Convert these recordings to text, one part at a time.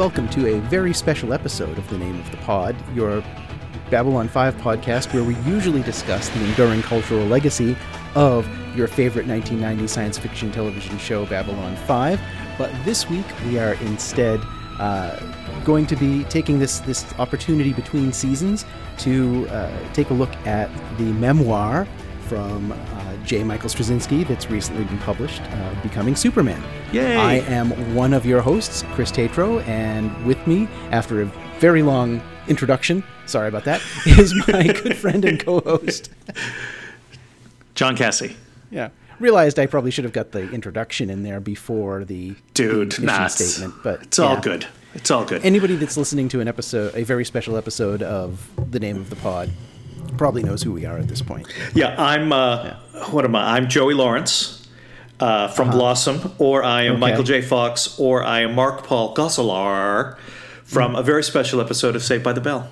welcome to a very special episode of The Name of the Pod, your Babylon 5 podcast where we usually discuss the enduring cultural legacy of your favorite 1990 science fiction television show, Babylon 5. But this week we are instead uh, going to be taking this, this opportunity between seasons to uh, take a look at the memoir from uh, J. Michael Straczynski that's recently been published, uh, Becoming Superman. Yay! I am one of your hosts, Chris Tatro, and with me, after a very long introduction, sorry about that, is my good friend and co-host. John Cassie. Yeah, realized I probably should have got the introduction in there before the Dude, the nah, statement, but it's all good. It's all good. Anybody that's listening to an episode, a very special episode of the name of the pod, probably knows who we are at this point. yeah, I'm. Uh, What am I? I'm Joey Lawrence uh, from Blossom, or I am Okay. Michael J. Fox, or I am Mark Paul Gosselaar from a very special episode of Saved by the Bell.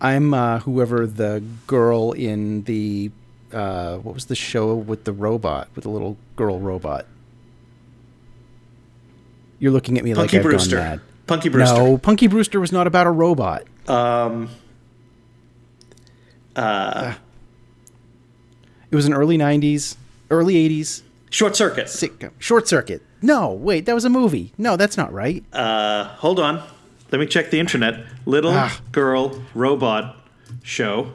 I'm uh, whoever the girl in the uh, what was the show with the robot with the little girl robot. You're looking at me Punky like I've Brewster. gone mad. Punky Brewster. No, Punky Brewster was not about a robot. Um, uh, It was an early '90s, early '80s Short Circuit. sitcom. Short Circuit. No, wait, that was a movie. No, that's not right. Uh, hold on. Let me check the internet. Little Ah. Girl Robot Show.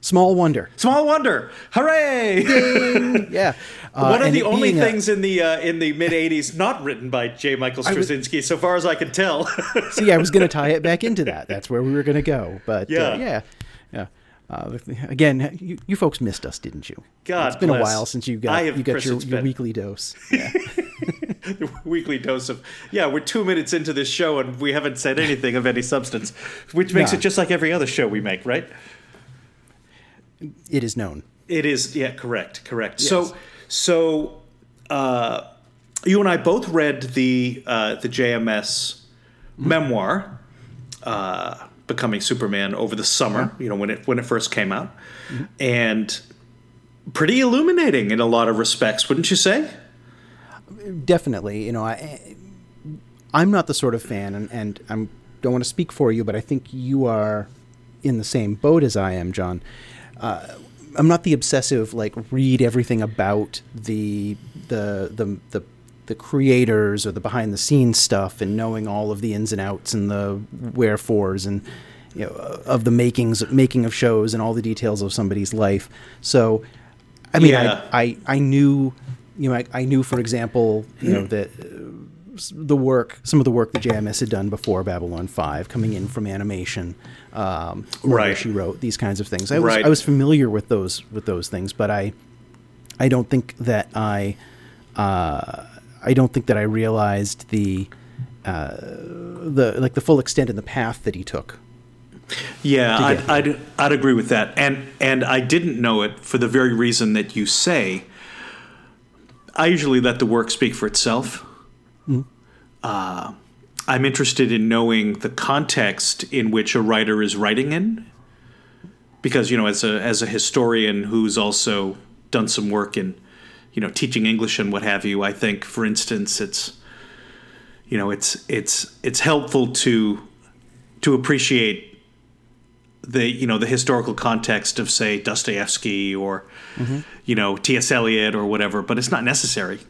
Small Wonder. Small Wonder. Hooray! Yeah. Uh, One of the only being a- things in the uh, in the mid '80s not written by J. Michael was- Straczynski, so far as I can tell. See, I was going to tie it back into that. That's where we were going to go. But Yeah. uh, yeah, yeah. Uh, again, you, you folks missed us, didn't you? God it's been a while since you got you got your, your weekly dose. Yeah. the weekly dose of yeah. We're two minutes into this show and we haven't said anything of any substance, which makes it just like every other show we make, right? it is known. It is, yeah, correct, correct. Yes. So, so uh, you and I both read the uh, the JMS memoir, uh, "Becoming Superman" over the summer. You know when it when it first came out, and pretty illuminating in a lot of respects, wouldn't you say? Definitely, you know, I I'm not the sort of fan, and and I'm don't want to speak for you, but I think you are in the same boat as I am, John. Uh, I'm not the obsessive like read everything about the the the the the creators or the behind the scenes stuff and knowing all of the ins and outs and the wherefores and you know of the makings making of shows and all the details of somebody's life. So I mean Yeah. I, I I knew you know I, I knew for example you know that the work, some of the work that JMS had done before Babylon Five, coming in from animation, um, Right. She wrote these kinds of things. I was Right. I was familiar with those with those things, but I I don't think that I uh, I don't think that I realized the uh, the like the full extent and the path that he took. Yeah, to I'd, I'd, I'd agree with that. And and I didn't know it for the very reason that you say. I usually let the work speak for itself. Uh, I'm interested in knowing the context in which a writer is writing in, because you know, as a as a historian who's also done some work in, you know, teaching English and what have you, I think, for instance, it's, you know, it's it's it's helpful to to appreciate the you know the historical context of say Dostoevsky or mm-hmm. you know T.S. Eliot or whatever, but it's not necessary,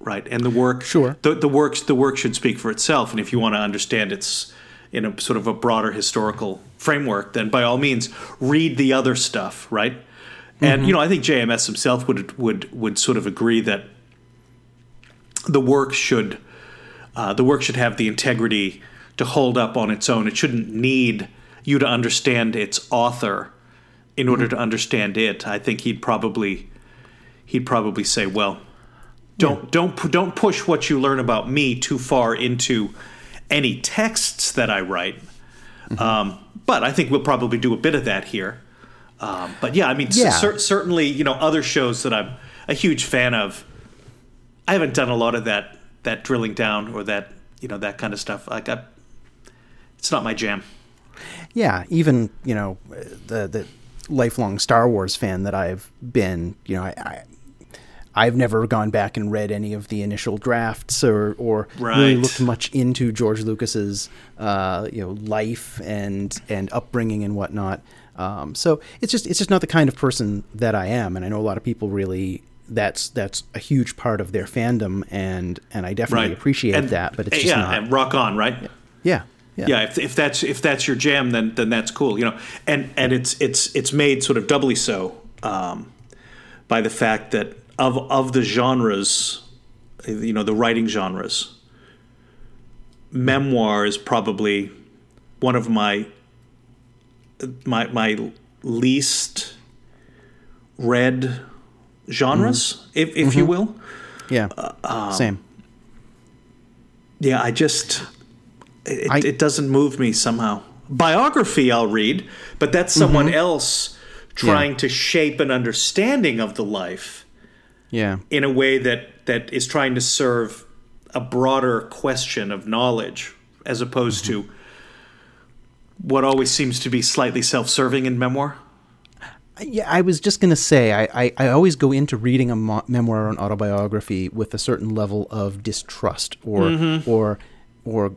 right? And the work, Sure. the the work the work should speak for itself. And if you want to understand its in a sort of a broader historical framework, then by all means read the other stuff, right? And you know I think JMS himself would would would sort of agree that the work should uh, the work should have the integrity to hold up on its own. It shouldn't need you to understand its author in order to understand it. I think he'd probably he'd probably say, "Well, don't don't don't push what you learn about me too far into any texts that I write." Um, but I think we'll probably do a bit of that here. Um, but yeah, I mean, Yeah. cer- certainly, you know, other shows that I'm a huge fan of. I haven't done a lot of that that drilling down or that you know that kind of stuff. Like, I, it's not my jam. Yeah, even you know the the lifelong Star Wars fan that I've been, you know, I I, I've never gone back and read any of the initial drafts or or Right. really looked much into George Lucas's uh, you know life and and upbringing and whatnot. Um, so it's just it's just not the kind of person that I am, and I know a lot of people really that's that's a huge part of their fandom, and and I definitely right. appreciate And- that. But it's just yeah, not. and rock on, right? yeah, yeah, yeah if, if that's if that's your jam then then that's cool you know and and it's it's it's made sort of doubly so um, by the fact that of of the genres you know the writing genres memoir is probably one of my my my least read genres if if you will yeah. um, Same. Yeah, I just it, I- it doesn't move me somehow. Biography I'll read, but that's someone Mm-hmm. else trying to shape an understanding of the life Yeah. in a way that that is trying to serve a broader question of knowledge as opposed Mm-hmm. to what always seems to be slightly self-serving in memoir. Yeah, I was just gonna say I, I, I always go into reading a mo- memoir or an autobiography with a certain level of distrust or Mm-hmm. or or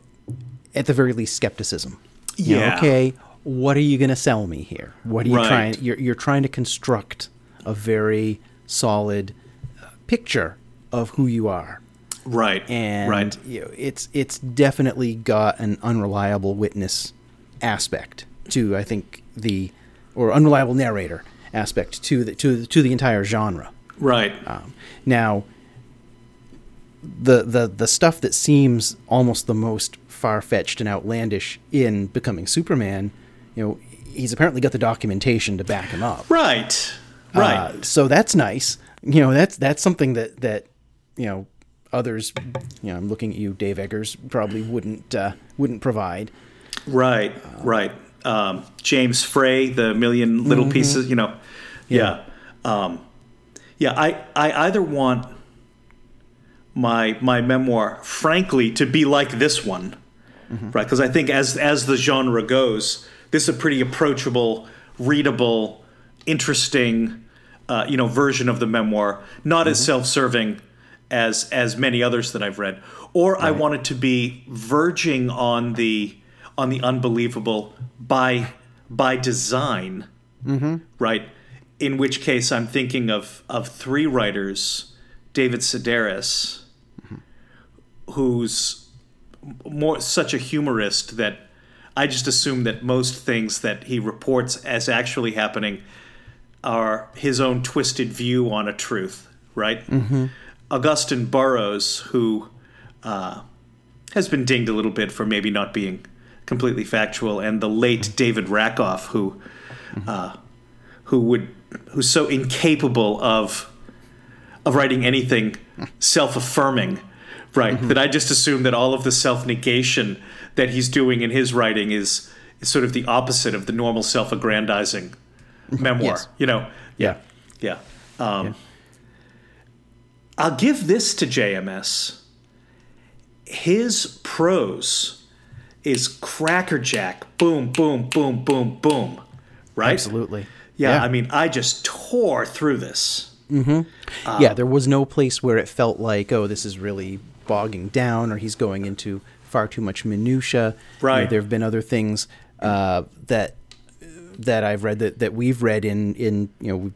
at the very least skepticism. You know, Yeah. okay, what are you gonna sell me here? What are you Right. trying? You're you're trying to construct a very solid uh, picture of who you are, Right. and right. you know, it's it's definitely got an unreliable witness aspect to I think the or unreliable narrator aspect to the to to the entire genre. Right. Um, now, the the the stuff that seems almost the most far fetched and outlandish in becoming Superman, you know, he's apparently got the documentation to back him up. right. Right. Uh, so that's nice. You know, that's that's something that that you know others. You know, I'm looking at you, Dave Eggers, probably wouldn't uh, wouldn't provide. Right, right. Um, James Frey, the million little Mm-hmm. pieces, you know. Yeah. Um, yeah, I, I either want my my memoir, frankly, to be like this one, Mm-hmm. right? Because I think as as the genre goes, this is a pretty approachable, readable, interesting, uh, you know, version of the memoir. Not as Mm-hmm. self-serving as as many others that I've read. Or I want it to be verging on the on the unbelievable by by design, mm-hmm. right? In which case, I'm thinking of of three writers, David Sedaris, mm-hmm. who's more such a humorist that I just assume that most things that he reports as actually happening are his own twisted view on a truth, right? Mm-hmm. Augusten Burroughs, who uh, has been dinged a little bit for maybe not being completely factual, and the late David Rakoff, who uh, who would who's so incapable of of writing anything self-affirming, right? That I just assume that all of the self-negation that he's doing in his writing is, is sort of the opposite of the normal self-aggrandizing memoir. Yes. You know? Yeah. Yeah. Um, I'll give this to JMS. His prose is crackerjack, boom, boom, boom, boom, boom. Right? Absolutely. Yeah, Yeah. I mean, I just tore through this. Mm-hmm. yeah, there was no place where it felt like, oh, this is really bogging down, or he's going into far too much minutia. Right. there have been other things uh, that that I've read that, that we've read in in you know we've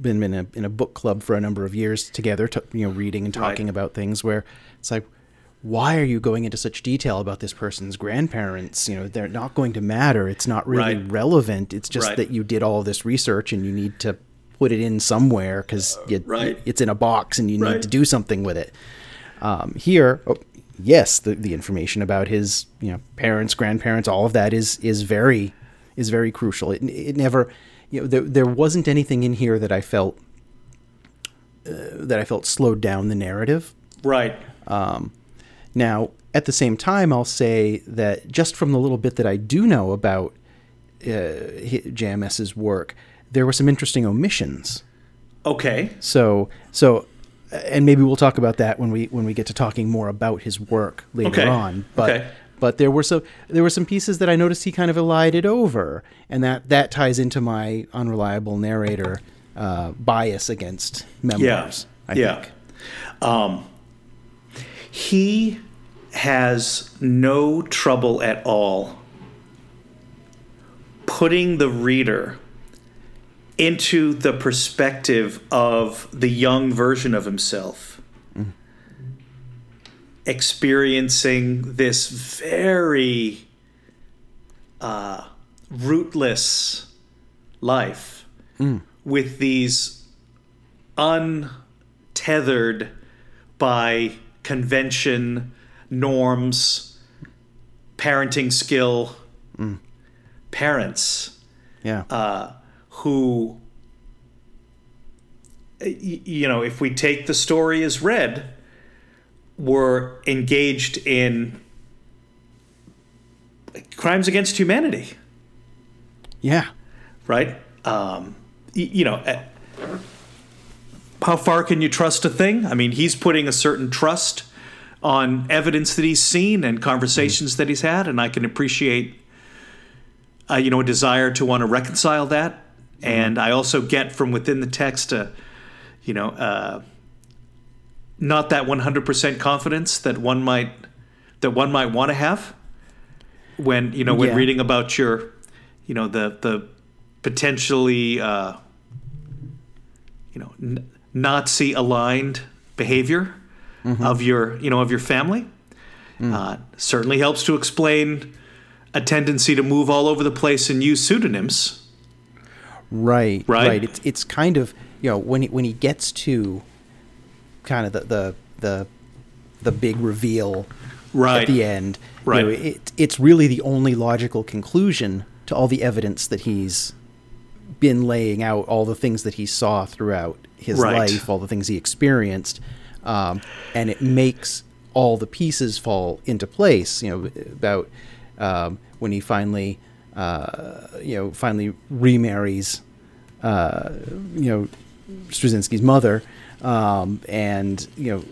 been in a in a book club for a number of years together, to, you know, reading and talking Right. about things where it's like. Why are you going into such detail about this person's grandparents? You know, they're not going to matter. It's not really Right. relevant. It's just Right. that you did all this research and you need to put it in somewhere because Right. it's in a box and you need to do something with it. Um, here, oh, yes, the, the information about his you know parents, grandparents, all of that is is very is very crucial. It, it never you know there there wasn't anything in here that I felt uh, that I felt slowed down the narrative. Right. Now, at the same time, I'll say that just from the little bit that I do know about uh, JMS's work, there were some interesting omissions. Okay. So, so, uh, and maybe we'll talk about that when we when we get to talking more about his work later Okay. on. But Okay. but there were so there were some pieces that I noticed he kind of elided over, and that that ties into my unreliable narrator uh, bias against memoirs. I yeah. think. Um, he has no trouble at all putting the reader into the perspective of the young version of himself. Experiencing this very uh, rootless life with these untethered by convention, norms, parenting skill parents Yeah. uh, who, y- you know, if we take the story as read, were engaged in crimes against humanity, yeah. right? Um, y- you know, how far can you trust a thing? I mean, he's putting a certain trust on evidence that he's seen and conversations that he's had, and I can appreciate, uh, you know, a desire to want to reconcile that. And I also get from within the text, a, you know, uh, not that 100% confidence that one might that one might want to have when you know when Yeah. reading about your, you know, the the potentially, uh, you know, n- Nazi aligned behavior of your you know of your family. Uh, certainly helps to explain a tendency to move all over the place and use pseudonyms. Right, Right? right. It's it's kind of you know when he, when he gets to kind of the the the, the big reveal Right. at the end. Right. You know, it, it's really the only logical conclusion to all the evidence that he's been laying out, all the things that he saw throughout his Right. life, all the things he experienced, um, and it makes all the pieces fall into place. You know about um, when he finally, uh, you know, finally remarries, uh, you know, Straczynski's mother, um, and you know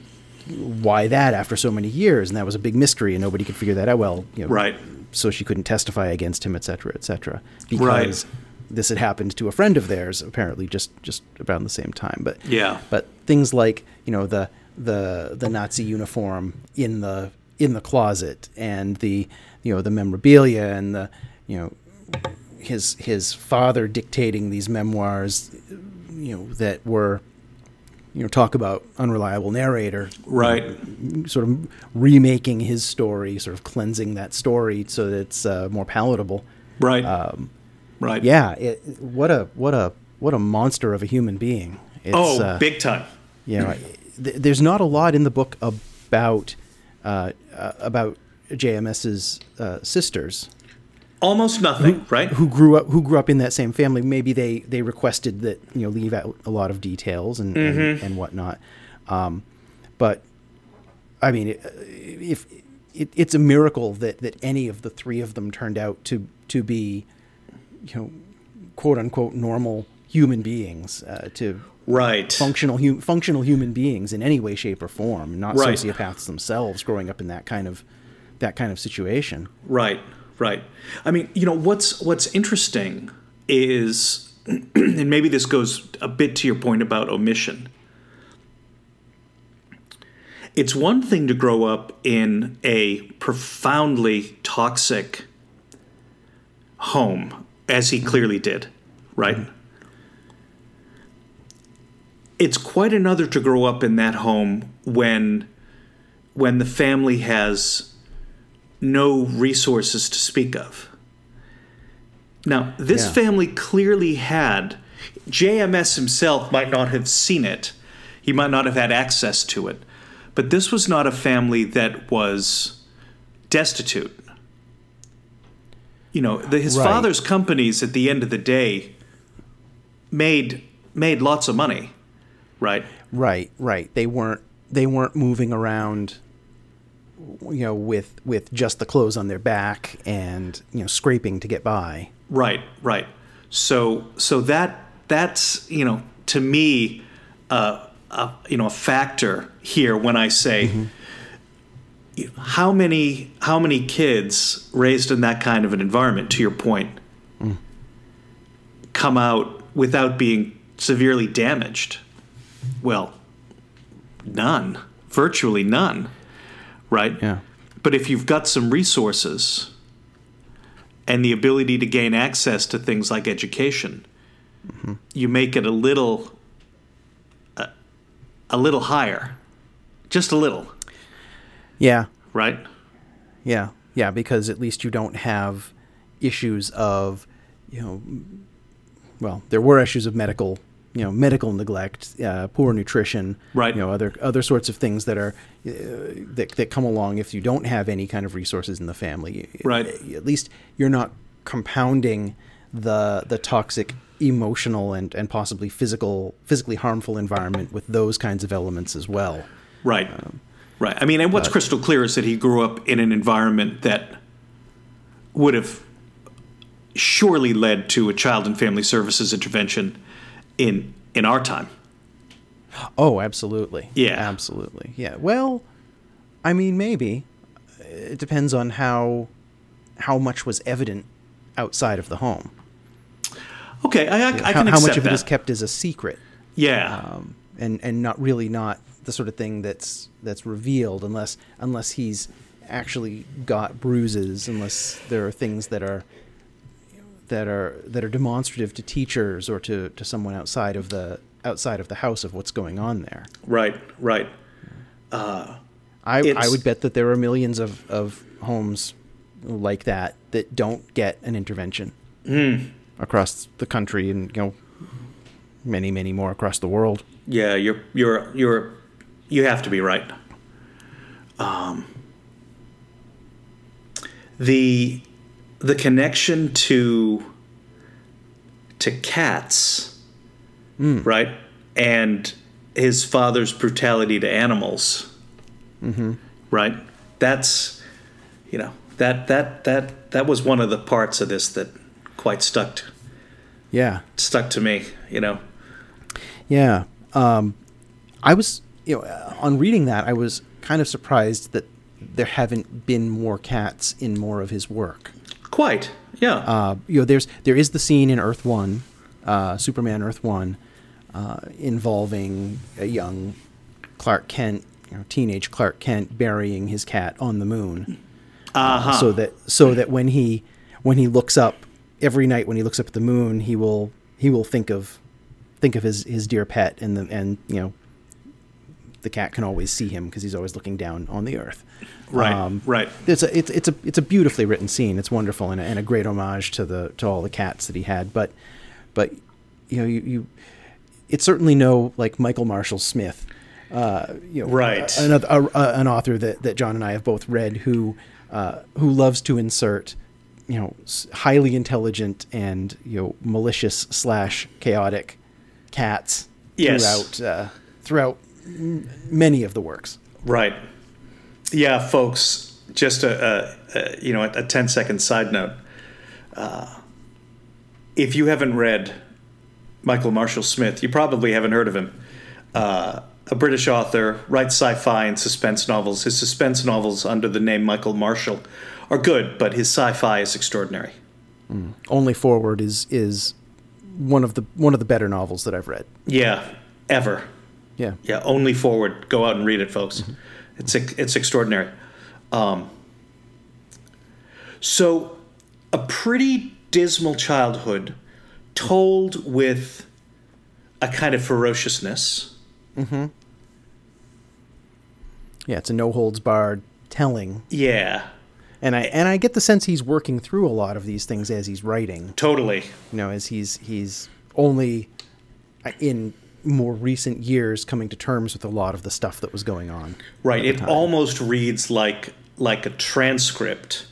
why that after so many years, and that was a big mystery, and nobody could figure that out. Well, you know, Right. So she couldn't testify against him, et cetera, et cetera, because Right. This had happened to a friend of theirs, apparently just just around the same time. But Yeah. but things like you know the the the Nazi uniform in the in the closet and the you know the memorabilia and the you know his his father dictating these memoirs you know that were you know talk about unreliable narrator Right. sort of remaking his story sort of cleansing that story so that it's uh, more palatable Right. um, right. yeah it, what a what a what a monster of a human being it's, Oh, uh, big time. you know, th- there's not a lot in the book about uh, uh, about JMS's uh, sisters Almost nothing, right? who grew up who grew up in that same family. Maybe they they requested that you know leave out a lot of details and and, and whatnot. Um, but I mean, it- if it, it's a miracle that that any of the three of them turned out to to be you know quote unquote normal human beings uh, to right. functional hum- functional human beings in any way, shape, or form, not Right. sociopaths themselves growing up in that kind of that kind of situation. Right, right. I mean, you know, what's what's interesting is, and maybe this goes a bit to your point about omission. It's one thing to grow up in a profoundly toxic home, as he clearly did, right? It's quite another to grow up in that home when when the family has no resources to speak of. Now, this Yeah. family clearly had, JMS himself might not have seen it, he might not have had access to it, but this was not a family that was destitute. You know, the, his Right. father's companies at the end of the day made made lots of money, right? Right, right. They weren't they weren't moving around you know with with just the clothes on their back and you know scraping to get by. Right, right. So, so that that's you know to me, uh, a, you know, a factor here when I say you- how many how many kids raised in that kind of an environment. To your point, come out without being severely damaged. Well, none, virtually none, right? Yeah. But if you've got some resources and the ability to gain access to things like education, mm-hmm. you make it a little a, a little higher. Just a little, Yeah. right? Yeah, yeah, because at least you don't have issues of, you know, well, there were issues of medical, you know, medical neglect, uh, poor nutrition, Right. You know, other other sorts of things that are uh, that that come along if you don't have any kind of resources in the family. Right. At least you're not compounding the the toxic emotional and, and possibly physical physically harmful environment with those kinds of elements as well. Right. Right. I mean, and what's crystal clear is that he grew up in an environment that would have surely led to a child and family services intervention in in our time. Oh, absolutely. Yeah. Absolutely. Yeah. Well, I mean, maybe. It depends on how how much was evident outside of the home. Okay, I, I, I how, can how accept much of that. it is kept as a secret, yeah. um, and and not really not the sort of thing that's that's revealed unless unless he's actually got bruises, unless there are things that are that are that are demonstrative to teachers or to, to someone outside of the outside of the house of what's going on there. right. Right. I, uh, I would bet that there are millions of, of homes like that that don't get an intervention hmm. across the country and you know many many more across the world. Yeah, you're you're you're you have to be right. Um, the the connection to to cats, right, and his father's brutality to animals, right. That's you know that that that that was one of the parts of this that quite stuck to, Yeah, stuck to me. You know. yeah. Um, I was you know uh, on reading that I was kind of surprised that there haven't been more cats in more of his work. Quite, yeah. uh, you know, there's there is the scene in Earth One, uh, Superman Earth One, uh, involving a young Clark Kent, you know, teenage Clark Kent burying his cat on the moon, uh-huh. so that so that when he when he looks up every night when he looks up at the moon, he will he will think of think of his his dear pet and the and you know the cat can always see him because he's always looking down on the earth. Right, right. It's a it's it's a it's a beautifully written scene. It's wonderful and a, and a great homage to the to all the cats that he had. But but you know you, you it's certainly no like Michael Marshall Smith. Uh, you know, Right. Another a, a, an author that, that John and I have both read who uh, who loves to insert you know highly intelligent and you know malicious slash chaotic cats Yes. throughout uh, throughout many of the works. Right. Yeah, folks. Just a, a, a you know a 10 second side note. Uh, if you haven't read Michael Marshall Smith, you probably haven't heard of him. Uh, a British author, writes sci-fi and suspense novels. His suspense novels under the name Michael Marshall are good, but his sci-fi is extraordinary. Only Forward is is one of the one of the better novels that I've read. Yeah, ever. Yeah. Yeah, only forward. Go out and read it, folks. It's it's extraordinary. Um, so, a pretty dismal childhood, told with a kind of ferociousness. Yeah, it's a no holds barred telling. Yeah, And I and I get the sense he's working through a lot of these things as he's writing. totally. You know, as he's he's only uh, in more recent years coming to terms with a lot of the stuff that was going on. Right. It time. almost reads like like a transcript,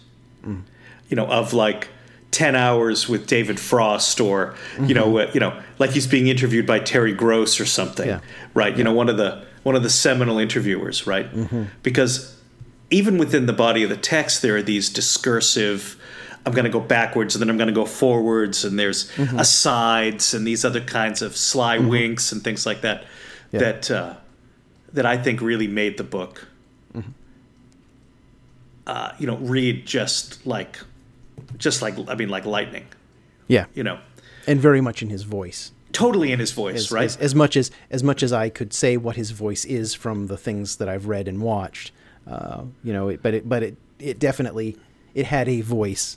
you know, of like ten hours with David Frost, or you know, uh, you know, like he's being interviewed by Terry Gross or something. Yeah. Right. You know, one of the one of the seminal interviewers. Right. Because even within the body of the text, there are these discursive. I'm going to go backwards and then I'm going to go forwards, and there's asides and these other kinds of sly winks and things like that. Yeah. That uh, that I think really made the book uh, you know, read just like, just like I mean, like lightning. Yeah. You know, And very much in his voice. totally in his voice, as, right? As, as much as as much as I could say what his voice is from the things that I've read and watched, uh, you know, it, but it but it it definitely it had a voice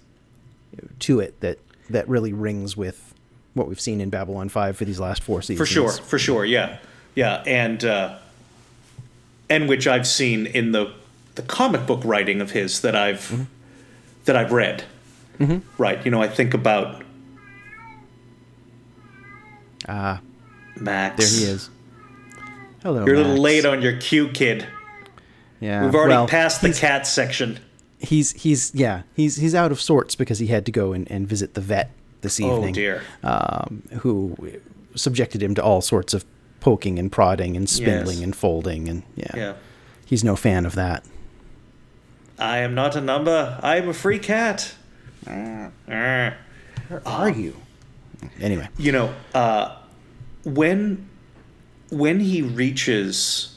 to it that that really rings with what we've seen in Babylon Five for these last four seasons. for sure, for sure, yeah, yeah, and uh, and which I've seen in the the comic book writing of his that I've Mm-hmm. that I've read. Right, you know, I think about Ah, Max. there he is. Hello. You're a little late on your cue, kid. Yeah, We've already well, passed the cat section. He's he's yeah he's he's out of sorts because he had to go and, and visit the vet this evening. Oh dear. Um, who subjected him to all sorts of poking and prodding and spindling Yes. and folding and yeah, Yeah. he's no fan of that. I am not a number. I am a free cat. Where are you? Anyway, you know, uh, when when he reaches,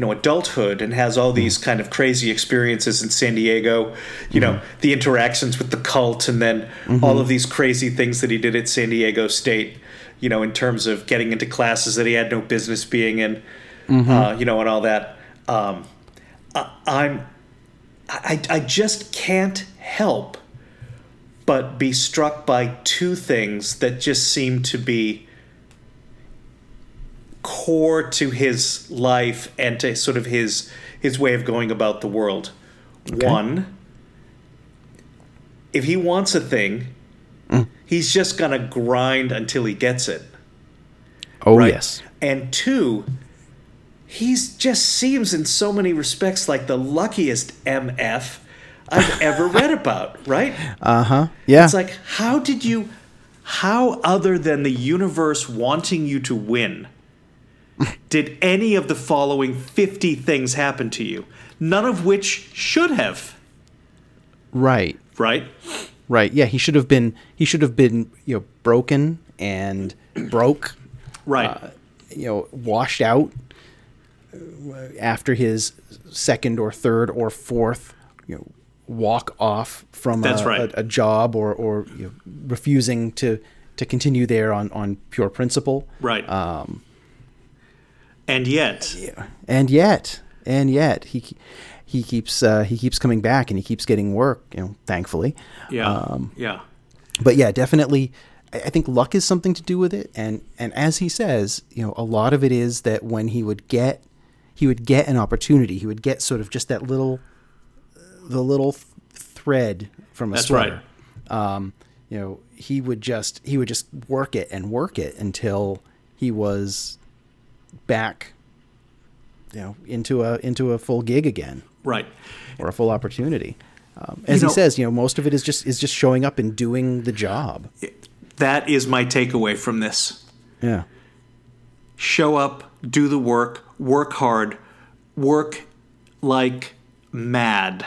you know, adulthood and has all these kind of crazy experiences in San Diego, you know, the interactions with the cult, and then all of these crazy things that he did at San Diego State, you know, in terms of getting into classes that he had no business being in, uh, you know, and all that. Um, I, I'm, I, I just can't help but be struck by two things that just seem to be core to his life and to sort of his his way of going about the world. One, if he wants a thing, he's just gonna grind until he gets it. oh right? yes, And two, he's just seems in so many respects like the luckiest MF I've ever read about, right? uh huh, yeah, It's like, how did you, how other than the universe wanting you to win, did any of the following 50 things happen to you? None of which should have, right, right? right, yeah. He should have been he should have been you know broken and broke, Right. you know, washed out uh, after his second or third or fourth, you know, walk off from a, right. a, a job or or you know, refusing to to continue there on on pure principle. right. Um, and yet, and yet, and yet, he he keeps uh, he keeps coming back and he keeps getting work. You know, thankfully. yeah, Um, yeah, but yeah, definitely. I think luck is something to do with it, and and as he says, you know, a lot of it is that when he would get, he would get an opportunity, he would get sort of just that little, the little th- thread from a That's sweater. Um, you know, he would just he would just work it and work it until he was back, you know, into a into a full gig again right. or a full opportunity. Um, as You he know- says, you know, most of it is just is just showing up and doing the job. That is my takeaway from this. Yeah. show up, do the work, work hard, work like mad,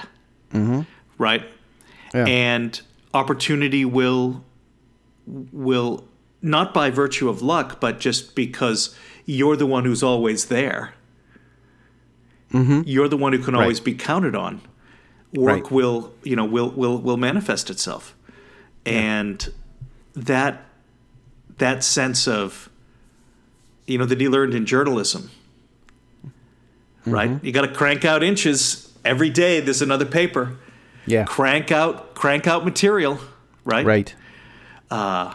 right? Yeah. And opportunity will will not by virtue of luck, but just because you're the one who's always there. You're the one who can always be counted on. Work Right. will, you know, will will will manifest itself, and that that sense of you know that he learned in journalism right Mm-hmm. you got to crank out inches every day there's another paper Yeah. crank out crank out material right Right. i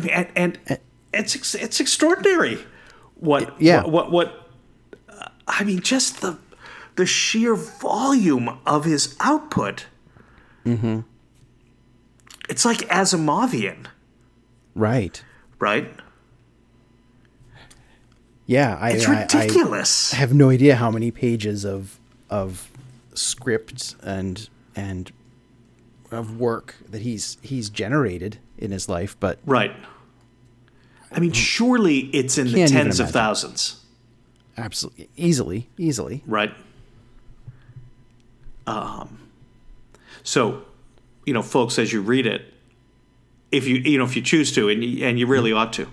mean and, and it's it's extraordinary what Yeah. what what, what uh, i mean just the the sheer volume of his output mm-hmm. it's like asimovian Right. right Yeah. I, it's I- I- ridiculous I have no idea how many pages of of script and and of work that he's he's generated in his life, but Right. I mean, surely it's in the tens of thousands, absolutely easily, easily. right? Um, so, you know, folks, as you read it, if you you know if you choose to, and you, and you really ought to,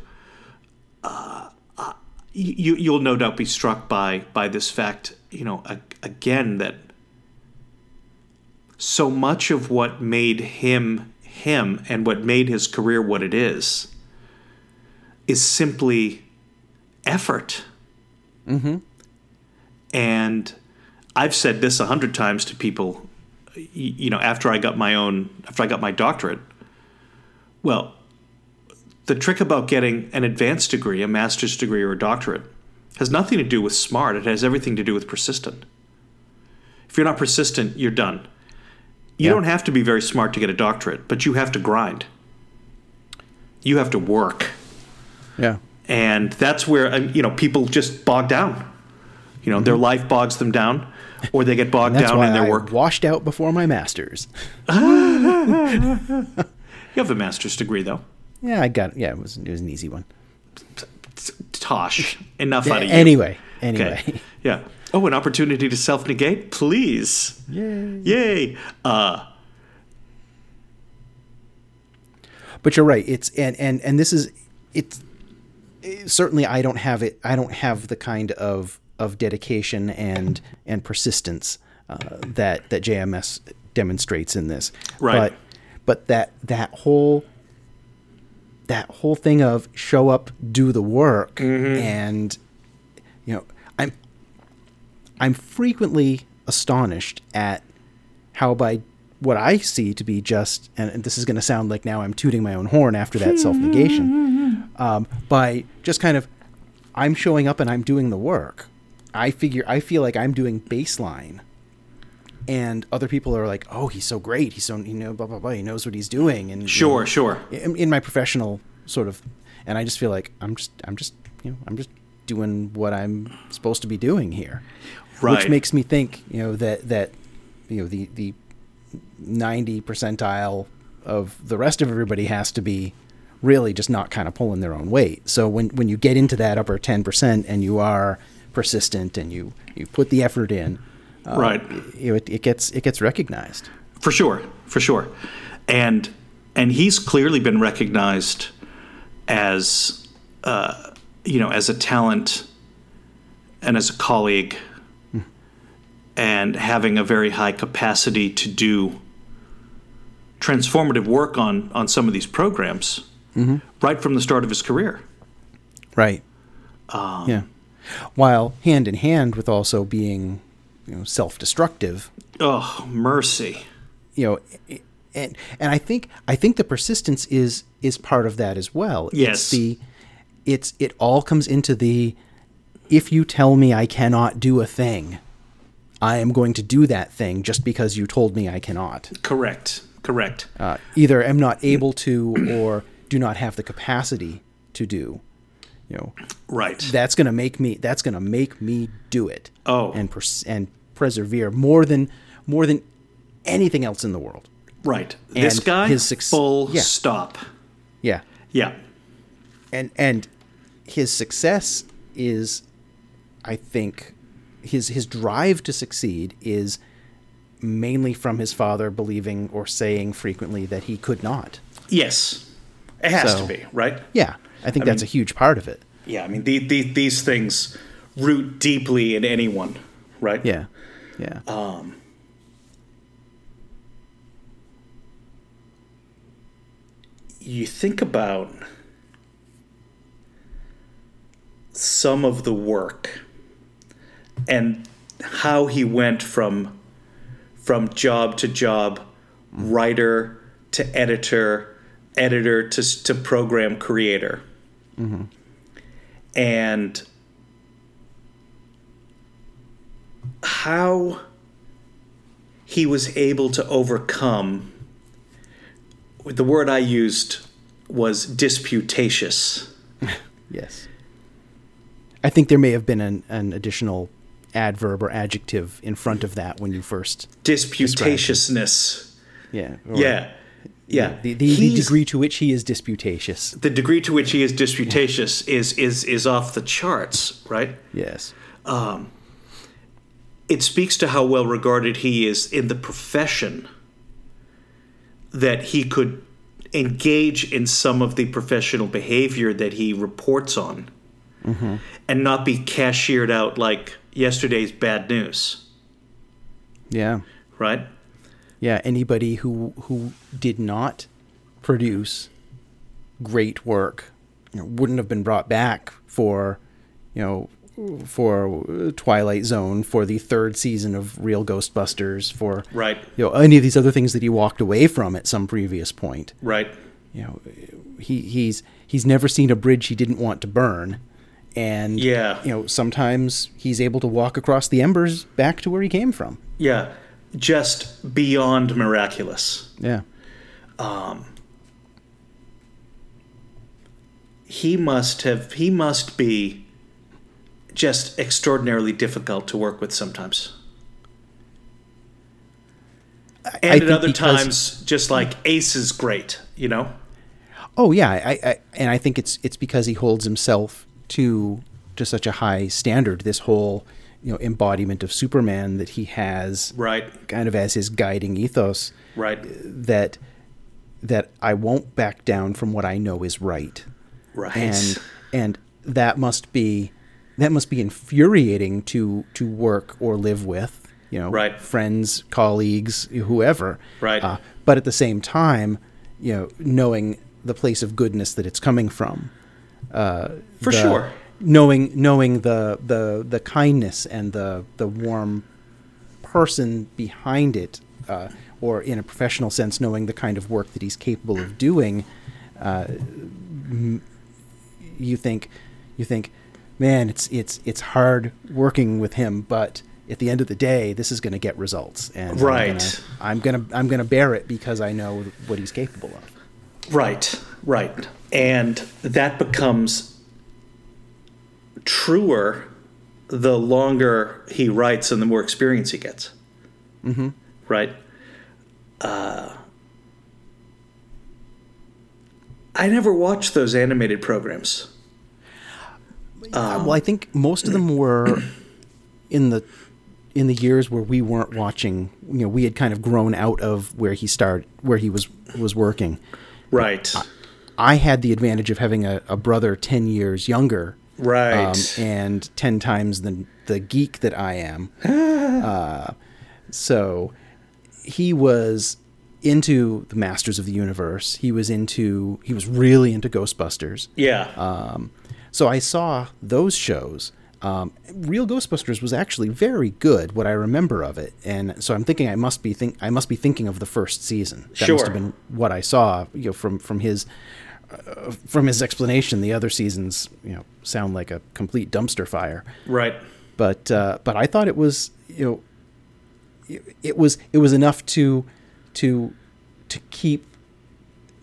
uh, uh, you you'll no doubt be struck by by this fact, you know, again that so much of what made him him and what made his career what it is is simply effort. Mm-hmm. And I've said this a hundred times to people, you know, after I got my own, after I got my doctorate. Well, the trick about getting an advanced degree, a master's degree or a doctorate, has nothing to do with smart. It has everything to do with persistent. If you're not persistent, you're done. You Yeah. don't have to be very smart to get a doctorate, but you have to grind. You have to work Yeah. and that's where um, you know people just bog down. You know, their life bogs them down, or they get bogged Mm-hmm. Down in their I work. washed out before my master's. You have a master's degree, though. Yeah, I got. Yeah, it was it was an easy one. Tosh, enough out of you. Anyway, anyway. Okay. Yeah. Oh, an opportunity to self negate, please. Yay. Yay. Uh, But you're right. It's and and and this is it's certainly I don't have it. I don't have the kind of of dedication and and persistence uh, that that JMS demonstrates in this. Right. But but that that whole that whole thing of show up, do the work, and you know I'm I'm frequently astonished at how by what I see to be just, and this is going to sound like now I'm tooting my own horn after that self negation, um, by just kind of, I'm showing up and I'm doing the work. I figure, I feel like I'm doing baseline. And other people are like, oh, he's so great. He's so, you know, blah, blah, blah. He knows what he's doing. And you sure, know, sure. in, in my professional sort of, and I just feel like I'm just, I'm just, you know, I'm just doing what I'm supposed to be doing here, Right. which makes me think, you know, that that, you know, the the ninety percentile of the rest of everybody has to be really just not kind of pulling their own weight. So when when you get into that upper ten percent and you are persistent and you you put the effort in, uh, Right. it, it gets it gets recognized. For sure, for sure, and and he's clearly been recognized as uh, you know as a talent and as a colleague, and having a very high capacity to do transformative work on on some of these programs right from the start of his career. Right. yeah. While hand in hand with also being, you know, self-destructive, Oh, mercy! you know, and and I think I think the persistence is is part of that as well. Yes. It's the it's it all comes into the if you tell me I cannot do a thing, I am going to do that thing just because you told me I cannot. Correct, correct. Uh, either am not able to or do not have the capacity to do. You know, Right. that's going to make me that's going to make me do it Oh. and pers- and persevere more than more than anything else in the world right. This guy. his suc- full yeah. stop. yeah Yeah. and and his success is i think his his drive to succeed is mainly from his father believing or saying frequently that he could not Yes, it has So- to be right. yeah i think I that's mean- a huge part of it Yeah, I mean the, the, these things root deeply in anyone, right? yeah yeah um, You think about some of the work and how he went from from job to job, writer to editor, editor to to program creator, mm-hmm. and how he was able to overcome. The word I used was disputatious. yes i think there may have been an, an additional adverb or adjective in front of that when you first Disputatiousness. yeah or- Yeah. Yeah. the, the, the degree to which he is disputatious the degree to which he is disputatious is is is off the charts, right? yes um, It speaks to how well regarded he is in the profession that he could engage in some of the professional behavior that he reports on mm-hmm. and not be cashiered out like yesterday's bad news, yeah right? Yeah, anybody who who did not produce great work you know, wouldn't have been brought back for, you know, for uh, Twilight Zone, for the third season of Real Ghostbusters, for Right. you know any of these other things that he walked away from at some previous point. Right. You know, he he's he's never seen a bridge he didn't want to burn, and Yeah. you know sometimes he's able to walk across the embers back to where he came from. Yeah. Just beyond miraculous. Yeah, um, He must have. He must be just extraordinarily difficult to work with sometimes. And at other because- times, just like Ace is great, you know? Oh yeah, I, I and I think it's it's because he holds himself to to such a high standard. This whole you know embodiment of Superman that he has, Right. kind of as his guiding ethos. Right. That that I won't back down from what I know is right, Right. and and that must be that must be infuriating to to work or live with. You know, Right. friends, colleagues, whoever. Right. Uh, but at the same time, you know, knowing the place of goodness that it's coming from. Uh, For the- sure. Knowing knowing the the the kindness and the the warm person behind it, uh, or in a professional sense, knowing the kind of work that he's capable of doing, uh, m- you think you think, man, it's it's it's hard working with him, but at the end of the day, this is going to get results, and Right. I'm gonna, I'm gonna I'm gonna bear it because I know what he's capable of. Right, right. And that becomes truer the longer he writes and the more experience he gets. Mm-hmm. Right? Uh, I never watched those animated programs. Uh, well, I think most of them were in the in the years where we weren't watching. You know, we had kind of grown out of where he started, where he was was working. Right. I had the advantage of having a, a brother ten years younger, Right. um, and ten times the the geek that I am. uh, so he was into the Masters of the Universe. He was into he was really into Ghostbusters. yeah. Um, so I saw those shows. Um, Real Ghostbusters was actually very good. What I remember of it, and so I'm thinking I must be think I must be thinking of the first season. That must have been what I saw. You know, from from his uh, from his explanation. The other seasons, you know, sound like a complete dumpster fire. right. But uh, but I thought it was you know it, it was it was enough to to to keep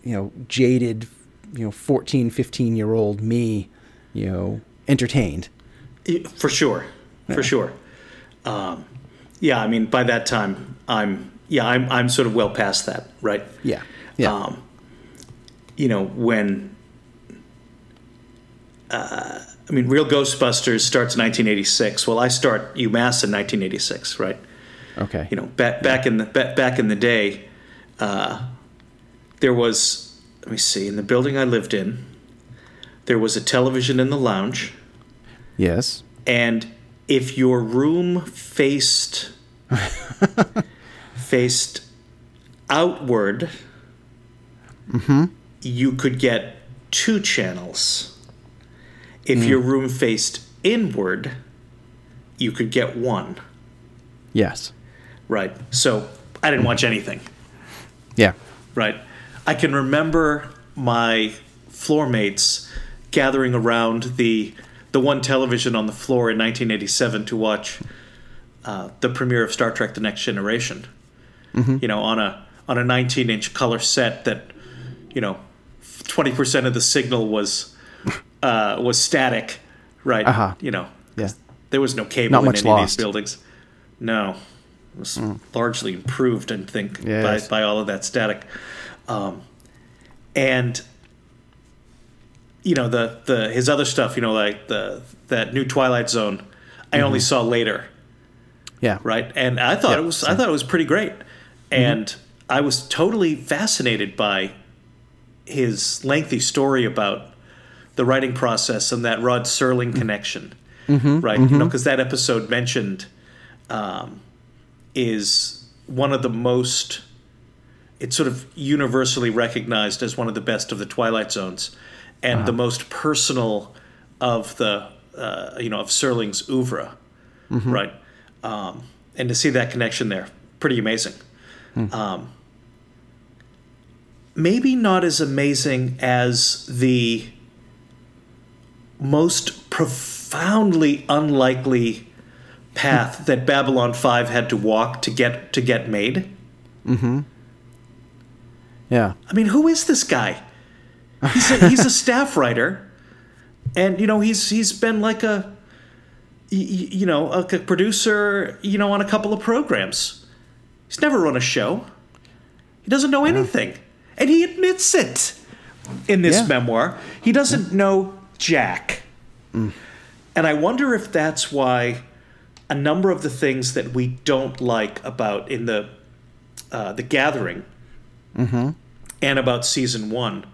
you know jaded you know 14 15 year old me you know entertained For sure, for sure. Um, yeah, I mean, by that time, I'm yeah, I'm I'm sort of well past that, right? yeah yeah Um, you know, when uh, I mean, Real Ghostbusters starts in 1986. Well, I start UMass in 1986, right? okay You know, back back in the back, back in the day, uh, there was let me see, in the building I lived in, there was a television in the lounge. yes and if your room faced faced outward you could get two channels. If your room faced inward you could get one. Yes. Right. So i didn't watch anything. Yeah. Right? I can remember my floor mates gathering around the the one television on the floor in 1987 to watch uh, the premiere of Star Trek: The Next Generation. You know, on a on a 19 inch color set that, you know, 20 percent of the signal was uh, was static, right? Uh-huh. You know, Yeah. there was no cable Not in much any of these buildings. No, it was largely improved, I think, Yes. by, by all of that static. Um, and you know the the his other stuff, you know, like the that new Twilight Zone, I only saw later, yeah right? And I thought Yeah, it was I thought it was pretty great, and I was totally fascinated by his lengthy story about the writing process and that Rod Serling connection, right? You know, because that episode mentioned um, is one of the most. It's sort of universally recognized as one of the best of the Twilight Zones, and the most personal of the uh, you know of Serling's oeuvre, right? Um, and to see that connection there, pretty amazing. Um, maybe not as amazing as the most profoundly unlikely path that Babylon 5 had to walk to get to get made. Mm-hmm. Yeah. I mean, who is this guy? He's a, he's a staff writer, and you know he's he's been like a you know a, a producer you know on a couple of programs. He's never run a show. He doesn't know anything, and he admits it in this Yeah. memoir. He doesn't know jack, mm. and I wonder if that's why a number of the things that we don't like about in the uh, the gathering mm-hmm. and about season one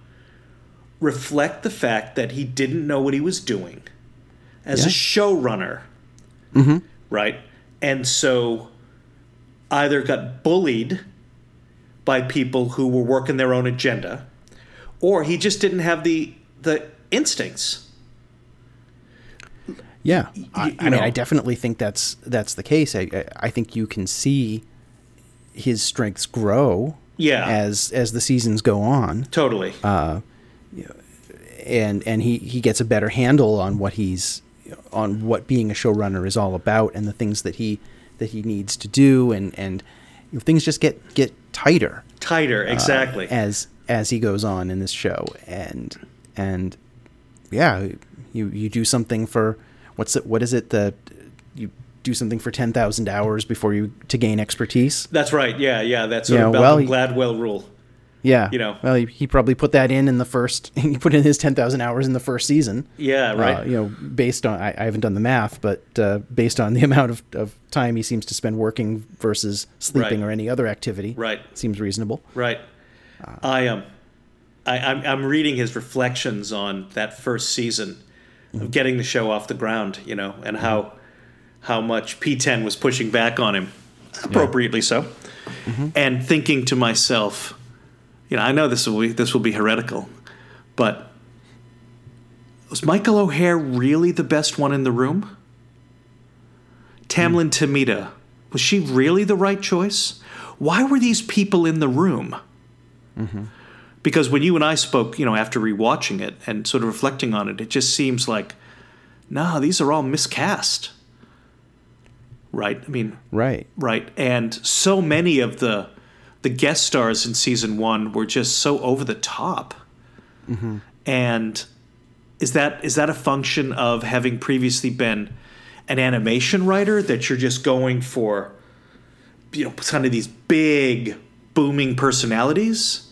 reflect the fact that he didn't know what he was doing as a Yeah. showrunner. Mm-hmm. Right? And so either got bullied by people who were working their own agenda, or he just didn't have the the instincts. Yeah, I, you I mean. I definitely think that's that's the case. I, I- think you can see his strengths grow Yeah. as as the seasons go on, Totally. Uh, and and he he gets a better handle on what he's on what being a showrunner is all about, and the things that he that he needs to do, and and things just get get tighter Tighter, uh, exactly. as as he goes on in this show and and yeah you you do something for what's it what is it the you do something for 10,000 hours before you to gain expertise That's right. Yeah, yeah. That's sort Yeah, of well, Malcolm Gladwell rule. Yeah You know. well he, he probably put that in in the first he put in his 10,000 hours in the first season Yeah, right. uh, you know based on I, I haven't done the math but uh, based on the amount of, of time he seems to spend working versus sleeping Right. or any other activity Right. seems reasonable Right. I am. Um, I, I'm, I'm reading his reflections on that first season of getting the show off the ground, you know, and how how much PTEN was pushing back on him, appropriately so, and thinking to myself, you know, I know this will be this will be heretical, but was Michael O'Hare really the best one in the room? Tamlyn hmm. Tomita, was she really the right choice? Why were these people in the room? Mm-hmm. Because when you and I spoke, you know, after rewatching it and sort of reflecting on it, it just seems like, nah, these are all miscast. Right? I mean, right right. And so many of the the guest stars in season one were just so over the top. Mm-hmm. And is that is that a function of having previously been an animation writer that you're just going for, you know, kind of these big booming personalities?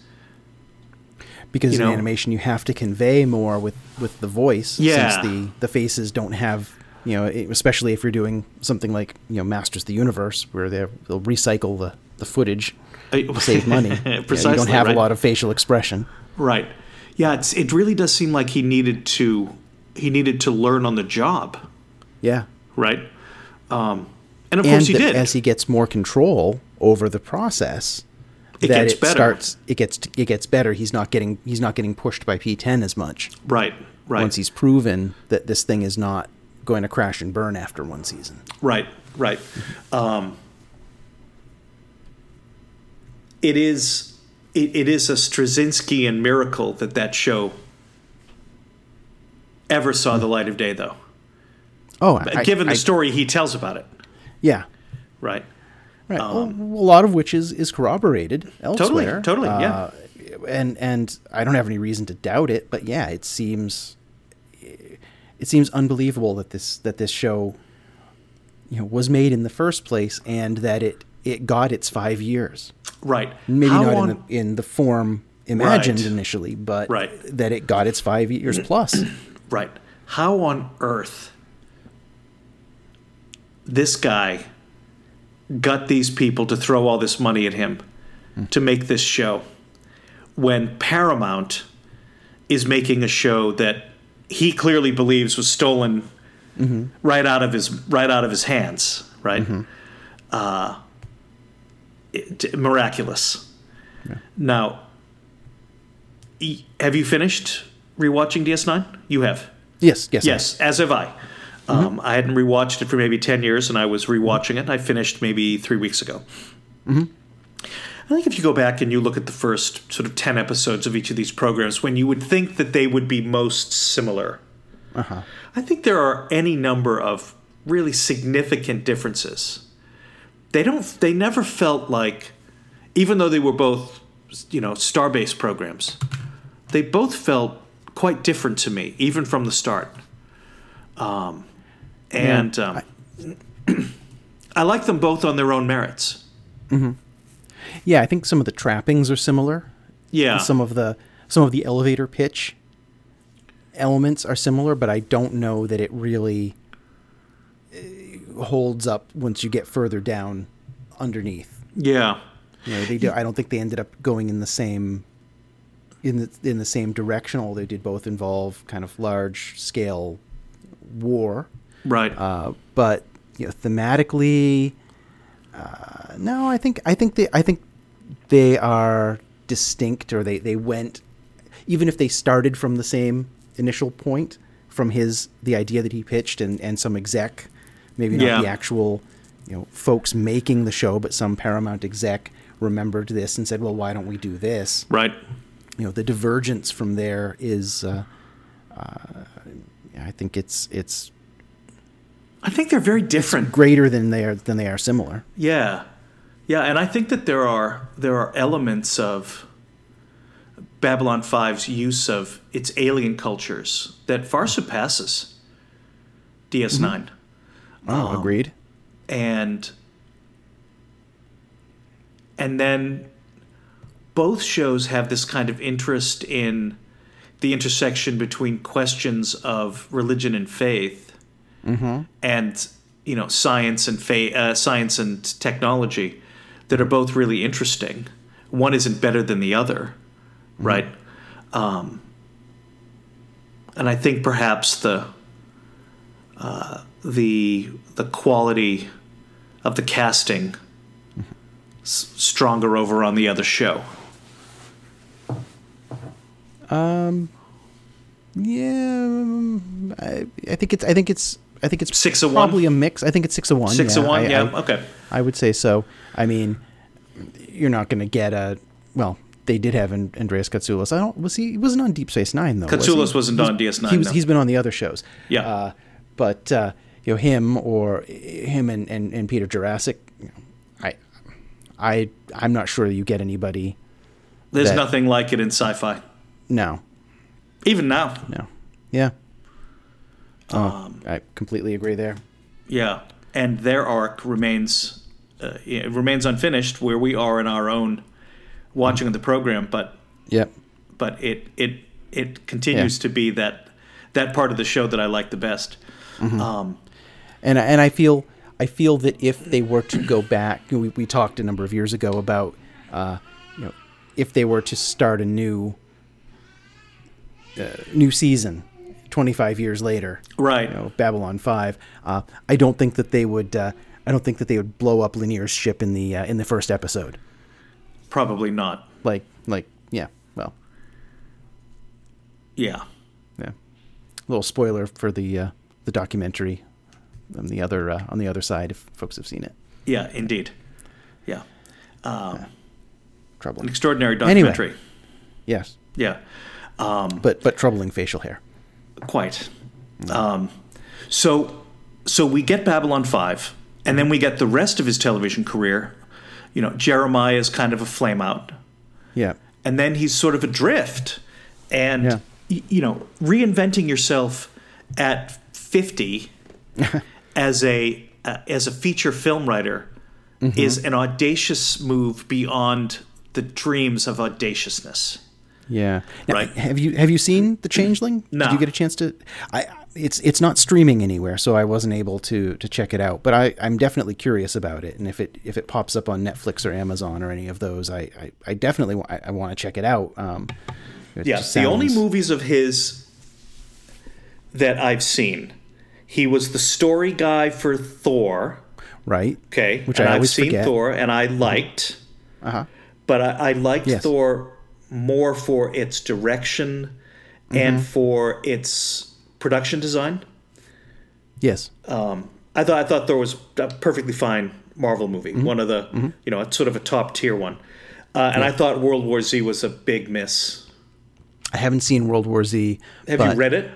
because you in know- animation you have to convey more with with the voice Yeah. since the the faces don't have you know especially if you're doing something like you know masters of the universe where they they'll recycle the the footage save money You know, you don't have right. a lot of facial expression Right. Yeah, it's, it really does seem like he needed to he needed to learn on the job, yeah right? Um, and of and course he that did. as he gets more control over the process It gets it better. starts it gets it gets better he's not getting he's not getting pushed by PTEN as much right, right, once he's proven that this thing is not going to crash and burn after one season right, right. Um, it is it, it is a Straczynskian miracle that that show ever saw the light of day, though. oh I- Given the I- story he tells about it, yeah right? Right. well, a lot of which is, is corroborated elsewhere. Um, totally, yeah. Uh, and and I don't have any reason to doubt it, but yeah, it seems it seems unbelievable that this that this show you know was made in the first place and that it it got its five years. Right. Maybe How not on- in the in the form imagined Right. initially, but Right. that it got its five years plus. Right. How on earth this guy got these people to throw all this money at him mm. to make this show when Paramount is making a show that he clearly believes was stolen mm-hmm. right out of his right out of his hands, right? Mm-hmm. Uh, miraculous. Now, e- have you finished rewatching DS9? You have. Yes, yes, Yes, as have I. Mm-hmm. Um, I hadn't rewatched it for maybe 10 years, and I was rewatching it. I finished maybe three weeks ago. Mm-hmm. I think if you go back and you look at the first sort of 10 episodes of each of these programs, when you would think that they would be most similar, uh-huh. I think there are any number of really significant differences. They don't, they never felt like, even though they were both, you know, star based programs, they both felt quite different to me, even from the start. Um, and um, I like them both on their own merits. Yeah, I think some of the trappings are similar. Yeah. Some of the some of the elevator pitch elements are similar, but I don't know that it really holds up once you get further down underneath. yeah. You know, they do. I don't think they ended up going in the same in the in the same direction. Although they did both involve kind of large scale war. Right. Uh, but you know, thematically, uh, no, I think I think they I think they are distinct, or they they went, even if they started from the same initial point, from his the idea that he pitched and and some exec, maybe not Yeah. the actual, you know, folks making the show, but some Paramount exec remembered this and said, well, why don't we do this? right. you know the divergence from there is uh, uh, I think it's it's I think they're very different. greater than they are than they are similar. Yeah, yeah, and I think that there are there are elements of Babylon 5's use of its alien cultures that far surpasses DS9, Oh, agreed. and and then both shows have this kind of interest in the intersection between questions of religion and faith and you know science and fa- uh, science and technology that are both really interesting. One isn't better than the other, right? Um, and I think perhaps the uh, the the quality of the casting s- stronger over on the other show. Yeah, um, I, I think it's I think it's I think it's Six of one? probably a mix. I think it's six of one. Six yeah, of one, I, yeah, I, okay. I would say so. I mean, you're not going to get a well. They did have Andreas Katsulas. I don't was he, he wasn't on Deep Space Nine though. was? Katsulas wasn't on DS9, He was. no. He's been on the other shows. Yeah. Uh, but uh, you know him or him and, and, and Peter Jurasik. You know, I I I'm not sure you get anybody. There's that- nothing like it in sci-fi, No, even now. no, yeah. Oh, Um, I completely agree there. Yeah, and their arc remains uh, it remains unfinished, where we are in our own watching of the program, but Yep. but it it it continues Yeah. to be that that part of the show that I like the best. Um, and and I feel I feel that if they were to go back, we, we talked a number of years ago about uh, you know if they were to start a new uh, new season, twenty five years later, right. you know Babylon Five. Uh, I don't think that they would. Uh, I don't think that they would blow up Lennier's ship in the uh, in the first episode. Probably not. Like like yeah. Well, Yeah. yeah. Little spoiler for the uh, the documentary on the other uh, on the other side if folks have seen it. Yeah. Indeed. Yeah. Trouble. An extraordinary Anyway. documentary. Yes. Yeah. Um, but but troubling facial hair. Quite. Um, so so we get Babylon Five, and then we get the rest of his television career. You know, Jeremiah is kind of a flame out, Yeah. and then he's sort of adrift, and Yeah. y- you know, reinventing yourself at fifty as a uh, as a feature film writer Mm-hmm. is an audacious move beyond the dreams of audaciousness. Yeah. Now, Right. Have you have you seen The Changeling? No. Did you get a chance to? I it's it's not streaming anywhere, so I wasn't able to to check it out. But I I'm definitely curious about it, and if it if it pops up on Netflix or Amazon or any of those, I I, I definitely I, I want to check it out. Um, it Yeah, just the only movies of his that I've seen, he was the story guy for Thor. right, Okay, Which and I I've seen forget. Thor, and I uh-huh. liked, uh huh, but I, I liked Yes. Thor more for its direction and mm-hmm. for its production design. Yes. Um, I thought I thought there was a perfectly fine Marvel movie, mm-hmm. one of the mm-hmm. you know, it's sort of a top tier one. Uh, and I thought World War Z was a big miss. I haven't seen World War Z. Have but you read it?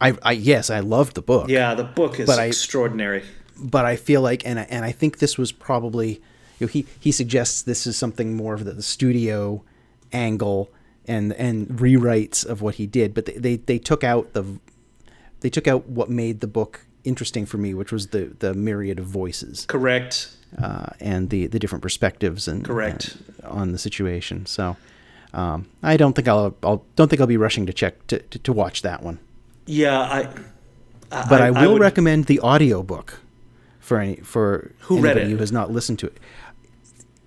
I, I yes, I loved the book. Yeah, the book is But I- extraordinary. but I feel like, and I, and I think this was probably, you know, he he suggests this is something more of the, the studio angle and and rewrites of what he did, but they, they they took out the they took out what made the book interesting for me, which was the the myriad of voices Correct. uh, and the the different perspectives and Correct. and on the situation. So. Um, I don't think I'll, I'll don't think I'll be rushing to check to, to, to watch that one, Yeah, I. but I, will would- recommend the audiobook for any for Who read anybody it? who has not listened to it.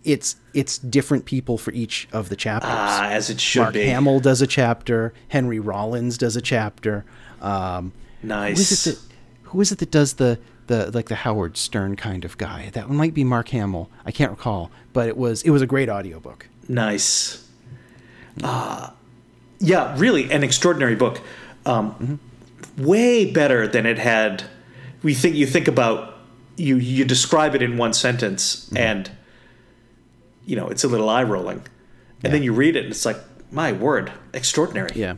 It's it's different people for each of the chapters. Ah, as it should Mark be. Hamill does a chapter. Henry Rollins does a chapter. Um, Nice. Who is it that who is it that does the the like the Howard Stern kind of guy? That one might be Mark Hamill. I can't recall, but it was it was a great audiobook. Nice. Uh, yeah, really, an extraordinary book. Um, Way better than it had. We think you think about you you describe it in one sentence, and you know it's a little eye rolling, and then you read it, and it's like my word, extraordinary. Yeah,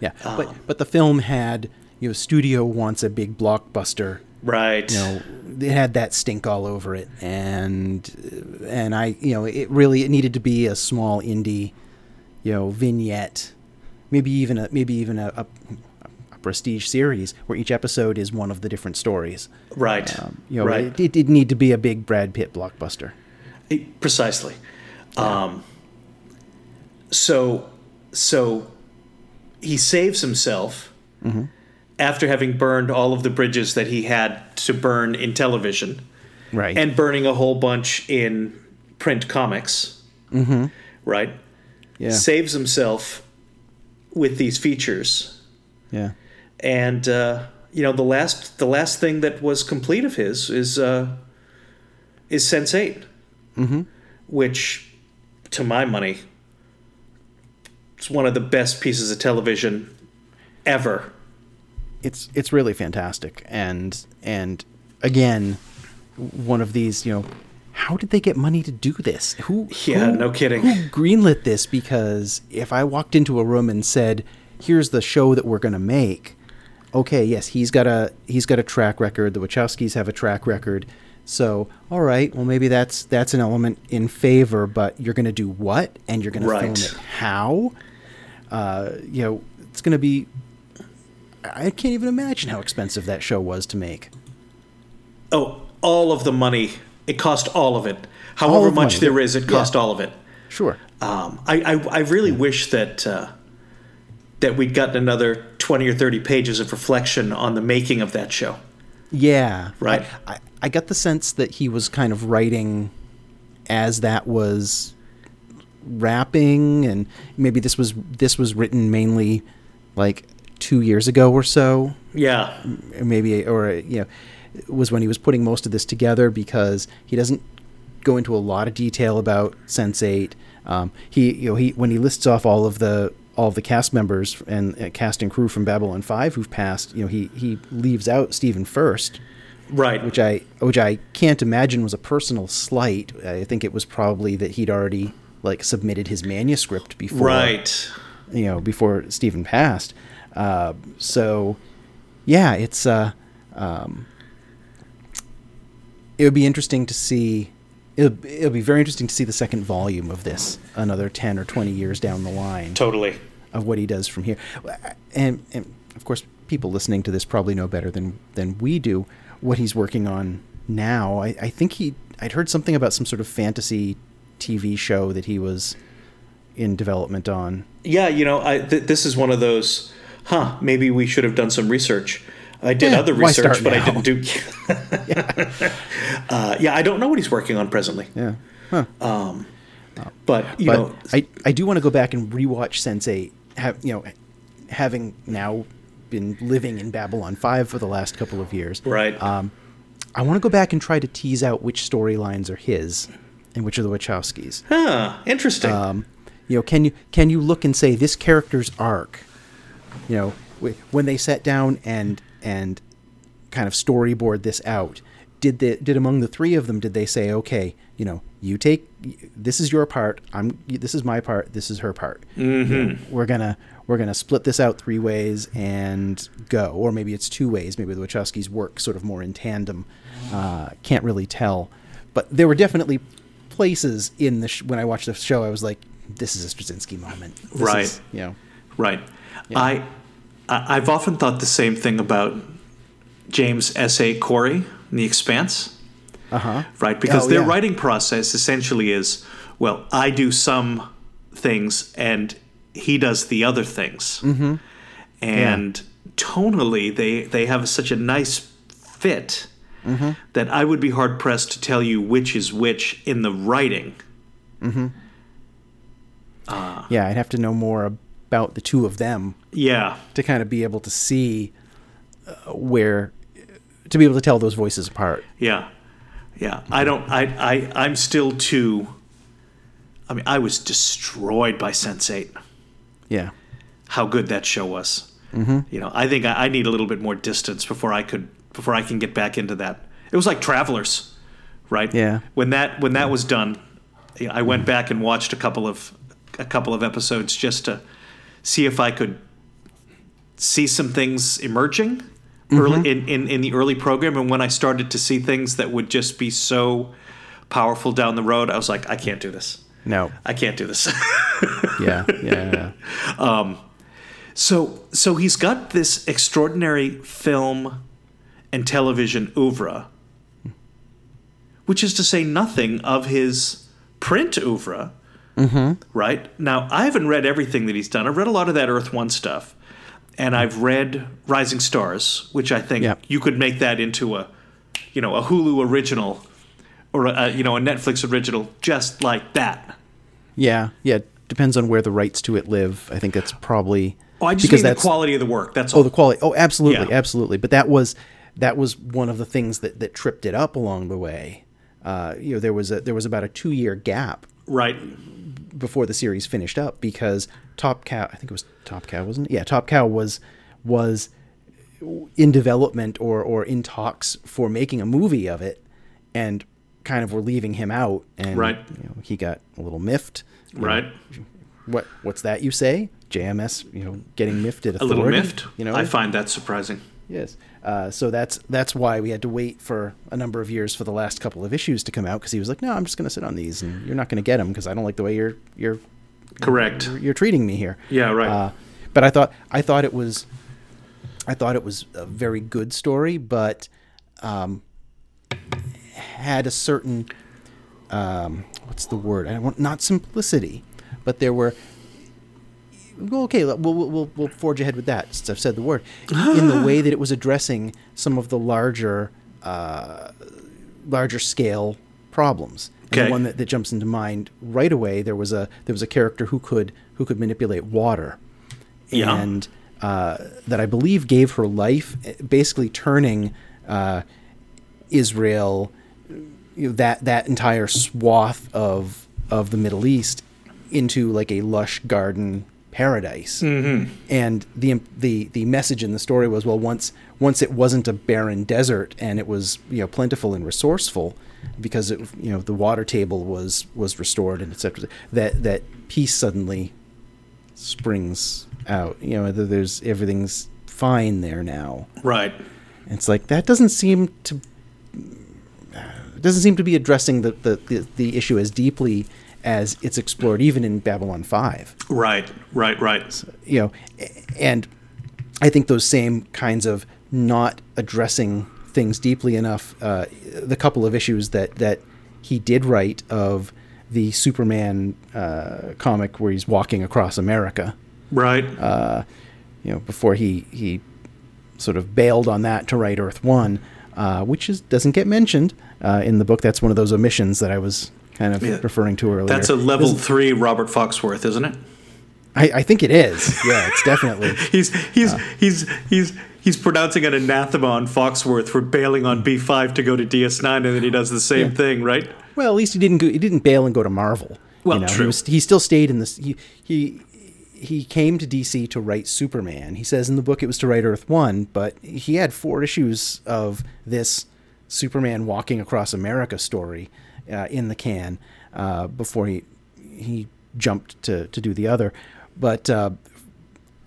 yeah. Um, but but the film had you know studio wants a big blockbuster Right. you know it had that stink all over it and and i you know it really it needed to be a small indie you know vignette maybe even a maybe even a, a prestige series where each episode is one of the different stories Right. um, you know right. it, it didn't need to be a big brad pitt blockbuster It- precisely. Um, so, so he saves himself after having burned all of the bridges that he had to burn in television, right and burning a whole bunch in print comics. Mm-hmm. Right. yeah Saves himself with these features, yeah and uh, you know the last the last thing that was complete of his is uh, is Sense 8 which, to my money, is one of the best pieces of television ever. it's it's really fantastic. And and again one of these you know how did they get money to do this? Who Yeah, who- no kidding. who greenlit this? Because if i walked into a room and said here's the show that we're going to make okay yes he's got a he's got a track record the wachowskis have a track record so all right well maybe that's that's an element in favor but you're going to do what and you're going to film it how uh, you know it's going to be I can't even imagine how expensive that show was to make. Oh, all of the money. It cost all of it. However of much money, there yeah. is, it cost all of it. Sure. Um, I, I, I really wish that uh, that we'd gotten another twenty or thirty pages of reflection on the making of that show. Yeah. Right. I, I, I got the sense that he was kind of writing as that was wrapping and maybe this was this was written mainly like two years ago or so Yeah, maybe or you know was when he was putting most of this together because he doesn't go into a lot of detail about Sense8. Um, he you know he when he lists off all of the all of the cast members and uh, cast and crew from Babylon 5 who've passed, you know he he leaves out Stephen Furst, right. which I which I can't imagine was a personal slight. I think it was probably that he'd already like submitted his manuscript before right. you know before Stephen passed. Uh, so yeah, it's uh, um, it would be interesting to see. It'll, it'll be very interesting to see the second volume of this, another ten or twenty years down the line, Totally. Of what he does from here. And, and of course, people listening to this probably know better than than we do what he's working on now. I, I think he I'd heard something about some sort of fantasy TV show that he was in development on. Yeah, you know, I, th- this is one of those. Huh? Maybe we should have done some research. I did Yeah, other research, but I didn't do. uh, yeah, I don't know what he's working on presently. Yeah. Huh. But you but know, I, I do want to go back and rewatch Sense8. Have you know, having now been living in Babylon Five for the last couple of years, right? um, I want to go back and try to tease out which storylines are his and which are the Wachowskis. huh? Interesting. Um, you know, can you can you look and say this character's arc you know, when they sat down and and kind of storyboard this out, did the did among the three of them did they say, okay, you know, you take this is your part, I'm this is my part, this is her part. Mm-hmm. we're gonna we're gonna split this out three ways and go, or maybe it's two ways. Maybe the Wachowskis work sort of more in tandem. Uh, can't really tell, but there were definitely places in the sh- when I watched the show, I was like, this is a Straczynski moment, This Right. is, you know, Right. I, I I've often thought the same thing about James S. A. Corey in The Expanse. Uh huh, Right, because Oh, their yeah. writing process essentially is, well, I do some things and he does the other things. Mm-hmm. And tonally, they they have such a nice fit Mm-hmm. that I would be hard pressed to tell you which is which in the writing. yeah, I'd have to know more about the two of them Yeah, to kind of be able to see uh, where to be able to tell those voices apart. Yeah, yeah. I don't. I. I. I'm still too. I mean, I was destroyed by Sense Eight. Yeah, How good that show was. Mm-hmm. You know, I think I, I need a little bit more distance before I could before I can get back into that. It was like Travelers, right? Yeah. When that when that was done, I went back and watched a couple of a couple of episodes just to see if I could see some things emerging early mm-hmm. in, in, in the early program and when I started to see things that would just be so powerful down the road, I was like, I can't do this. no, I can't do this. yeah, yeah, yeah. Um, so so he's got this extraordinary film and television oeuvre, which is to say nothing of his print oeuvre. Mm-hmm. Right now, I haven't read everything that he's done. I've read a lot of that Earth One stuff, and I've read Rising Stars, which I think Yep. you could make that into a, you know, a Hulu original, or a, you know a Netflix original, just like that. Yeah, yeah. Depends on where the rights to it live. I think that's probably Oh, I just because mean the quality of the work. That's all. oh the quality. Oh, absolutely, Yeah. absolutely. But that was that was one of the things that that tripped it up along the way. Uh, you know, there was a there was about a two year gap right. Before the series finished up because Top Cow, I think it was Top Cow, wasn't it? Yeah, Top Cow was was in development or or in talks for making a movie of it, and kind of were leaving him out, and Right. you know, he got a little miffed. You know, Right. what what's that you say? JMS, you know, getting miffed at a authority. little miffed. You know, I find that surprising. Yes. Uh, so that's that's why we had to wait for a number of years for the last couple of issues to come out because he was like, "No, I'm just going to sit on these, and you're not going to get them because I don't like the way you're you're Correct. you're, you're treating me here." Yeah, right. Uh, but I thought I thought it was I thought it was a very good story, but um, had a certain um, what's the word? I don't want not simplicity, but there were. Well, okay, we'll, we'll, we'll, forge ahead with that since I've said the word. In the way that it was addressing some of the larger, uh, larger scale problems. And Okay. the one that, that jumps into mind right away, there was a there was a character who could who could manipulate water, Yeah. and uh, that I believe gave her life, eh, basically turning uh, Israel, you know, that that entire swath of of the Middle East into like a lush garden paradise. Mm-hmm. And the the the message in the story was well once once it wasn't a barren desert and it was you know plentiful and resourceful because it you know the water table was was restored and etc that that peace suddenly springs out you know there's everything's fine there now Right. it's like that doesn't seem to it doesn't seem to be addressing the, the, the, the issue as deeply as it's explored even in Babylon 5 Right. Right. Right. you know and I think those same kinds of not addressing things deeply enough uh, the couple of issues that that he did write of the Superman uh, comic where he's walking across America Right. uh, you know, before he he sort of bailed on that to write Earth One, uh, which is doesn't get mentioned uh, in the book. That's one of those omissions that I was kind of Yeah. referring to earlier. That's a level three Robert Foxworth, isn't it? I, I think it is. Yeah, it's definitely. He's he's he's he's he's pronouncing an anathema on Foxworth for bailing on B five to go to DS nine, and then he does the same Yeah. thing, right? Well, at least he didn't go, he didn't bail and go to Marvel. Well, you know, true. He, was, he still stayed in this. He he he came to DC to write Superman. He says in the book it was to write Earth One, but he had four issues of this Superman walking across America story uh, in the can uh, before he he jumped to to do the other. But uh,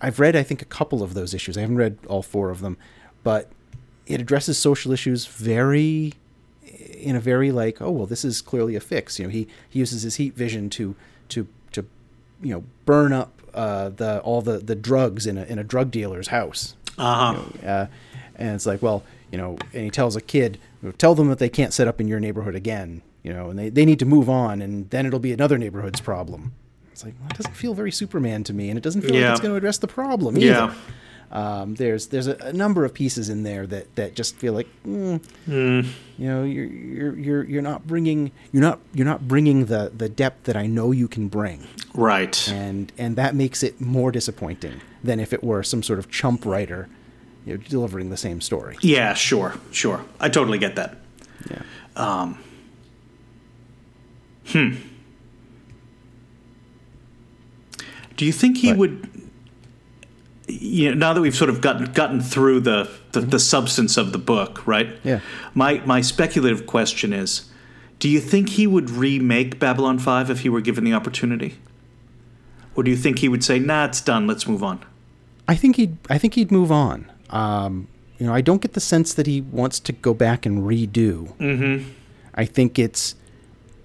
I've read I think a couple of those issues. I haven't read all four of them, but it addresses social issues very in a very like oh well this is clearly a fix. You know he he uses his heat vision to to to you know burn up uh, the all the, the drugs in a in a drug dealer's house. Uh-huh. You know, uh, and it's like, well, you know, and he tells a kid, tell them that they can't set up in your neighborhood again, you know, and they, they need to move on, and then it'll be another neighborhood's problem. It's like, well, it doesn't feel very Superman to me, and it doesn't feel Yeah. like it's going to address the problem either. Yeah. Um, there's there's a, a number of pieces in there that, that just feel like, mm, Hmm. you know, you're you're you're you're not bringing you're not you're not bringing the the depth that I know you can bring Right. and and that makes it more disappointing than if it were some sort of chump writer you know, delivering the same story. Yeah, sure, sure. I totally get that. Yeah. Do you think he would? You know, now that we've sort of gotten gotten through the the, the substance of the book, right? Yeah. My my speculative question is, do you think he would remake Babylon Five if he were given the opportunity, or do you think he would say, "Nah, it's done. Let's move on"? I think he'd I think he'd move on. Um, you know, I don't get the sense that he wants to go back and redo. Mm-hmm. I think it's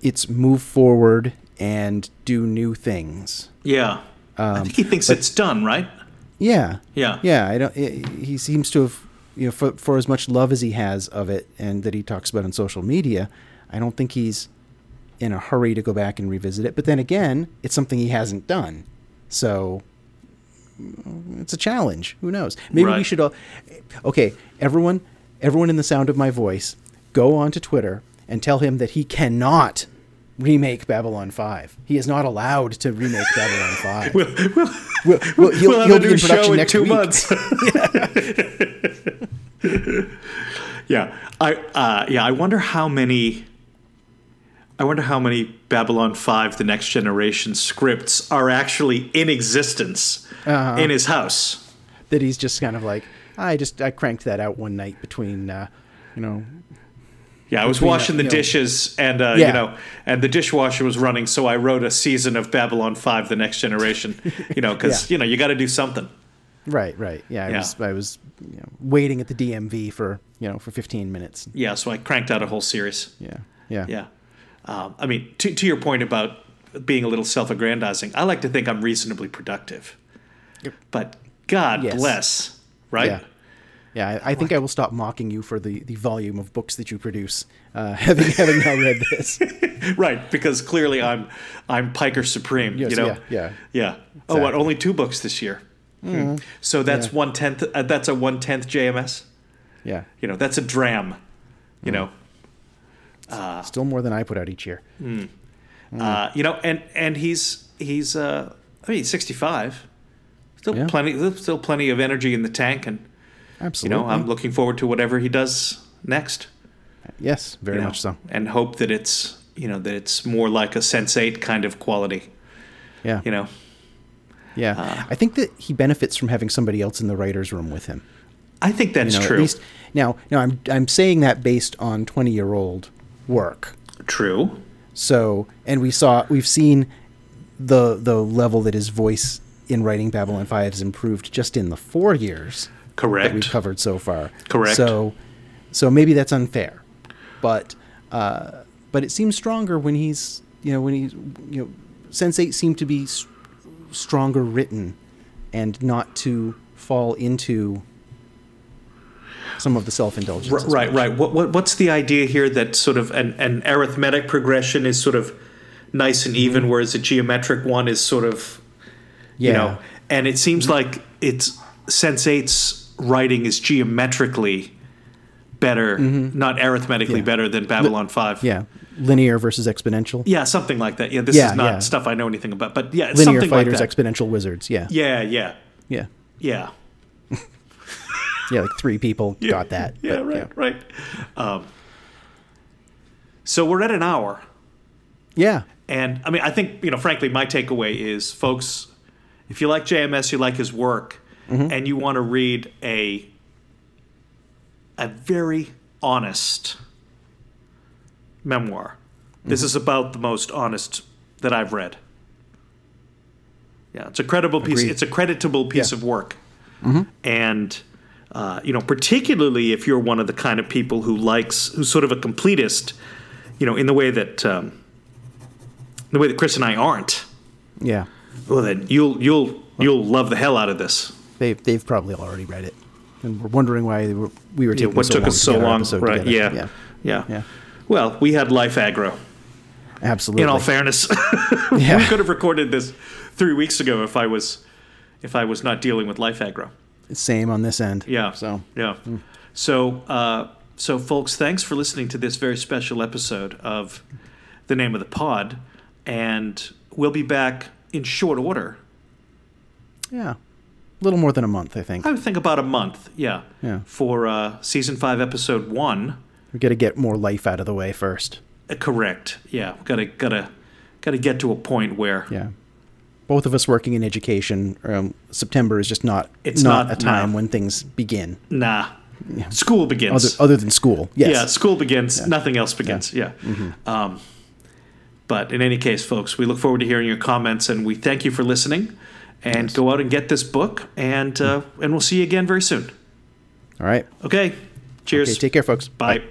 it's move forward and do new things. Yeah. I think he thinks it's done, right? Yeah. Yeah. Yeah, I don't. i he seems to have, you know, for for as much love as he has of it, and that he talks about on social media, I don't think he's in a hurry to go back and revisit it. But then again, it's something he hasn't done, so mm, it's a challenge. Who knows? Maybe we should all. Okay, everyone, everyone in the sound of my voice, go onto Twitter and tell him that he cannot remake Babylon Five. He is not allowed to remake Babylon Five. We'll, we'll, We'll, we'll, he'll, have he'll a be new in production show in next two week. months. yeah, I uh, yeah, I wonder how many. I wonder how many Babylon Five: The Next Generation scripts are actually in existence Uh-huh. in his house. that he's just kind of like I just I cranked that out one night between uh, you know Yeah, I was washing the you know- dishes, and uh, Yeah. you know, and the dishwasher was running, so I wrote a season of Babylon Five: The Next Generation. You know, because Yeah. you know you got to do something. right right yeah I Yeah. was I was you know, waiting at the DMV for you know for 15 minutes Yeah, so I cranked out a whole series. yeah yeah Yeah. Um, I mean, to, to your point about being a little self aggrandizing, I like to think I'm reasonably productive. But God Yes. bless, right? Yeah I, I think I will stop mocking you for the, the volume of books that you produce uh, having having now read this Right, because clearly I'm I'm Piker Supreme. Yes, you know? yeah, yeah. Yeah. Oh, what? Only two books this year. Hmm. So that's Yeah. one tenth. Uh, that's a one tenth JMS. yeah You know, that's a dram. You know, still more than I put out each year uh, you know, and and he's he's uh, I mean, 65. Still Yeah. plenty. Still plenty of energy in the tank, and you know, I'm looking forward to whatever he does next. yes very you know, much so and hope that it's you know that it's more like a Sense Eight kind of quality. yeah You know, yeah Uh. I think that he benefits from having somebody else in the writers room with him I think that's you know, at true. least now now I'm I'm saying that based on 20 year old work True. So, and we saw, we've seen the the level that his voice in writing Babylon Five has improved just in the four years that Correct. we've covered so far. Correct. So, so maybe that's unfair, but uh, but it seems stronger when he's you know when he's you know Sense Eight seemed to be s- stronger written and not to fall into some of the self indulgence. R- right, right. What, what what's the idea here that sort of an, an arithmetic progression is sort of nice and even, whereas a geometric one is sort of Yeah. you know, and it seems like it's Sense 8's writing is geometrically better, not arithmetically Yeah. better than Babylon Five. yeah. Linear versus exponential. Yeah, something like that. Yeah, this Yeah, is not yeah. stuff I know anything about, but yeah, it's Linear something like fighters, that. exponential wizards. Yeah. yeah, yeah, Yeah. yeah. Yeah, like three people got that. Yeah, but, right, right. Um, so we're at an hour. Yeah. And I mean, I think, you know, frankly, my takeaway is folks, if you like JMS, you like his work, and you want to read a a very honest memoir. This is about the most honest that I've read. Yeah, it's a credible piece. Agreed. It's a creditable piece Yeah. of work, and uh, you know, particularly if you're one of the kind of people who likes, who's sort of a completist, you know, in the way that um, the way that Chris and I aren't. Yeah. Well, then you'll you'll you'll love the hell out of this. They've, they've probably already read it. And we're wondering why they were, we were Yeah, taking what so took long us so long, episode right? together. Yeah. yeah. yeah, Yeah. Well, we had life aggro. Absolutely. In all fairness, we could have recorded this three weeks ago if I was if I was not dealing with life aggro. Same on this end. Yeah. So Yeah. So, uh, so folks, thanks for listening to this very special episode of the name of the pod, and we'll be back in short order. yeah, a little more than a month, I think. I would think about a month. Yeah. Yeah. For uh, season five, episode one. We got to get more life out of the way first. Uh, correct. Yeah. Gotta gotta gotta get to a point where Yeah. Both of us working in education, um, September is just not It's not, not- a time no. when things begin. nah, school begins. Other, other than school. Yes. Yeah, school begins. Nothing else begins. Yeah. Um, but in any case, folks, we look forward to hearing your comments, and we thank you for listening. And go out and get this book, and uh, and we'll see you again very soon. All right. Okay. Cheers. Okay, take care, folks. Bye.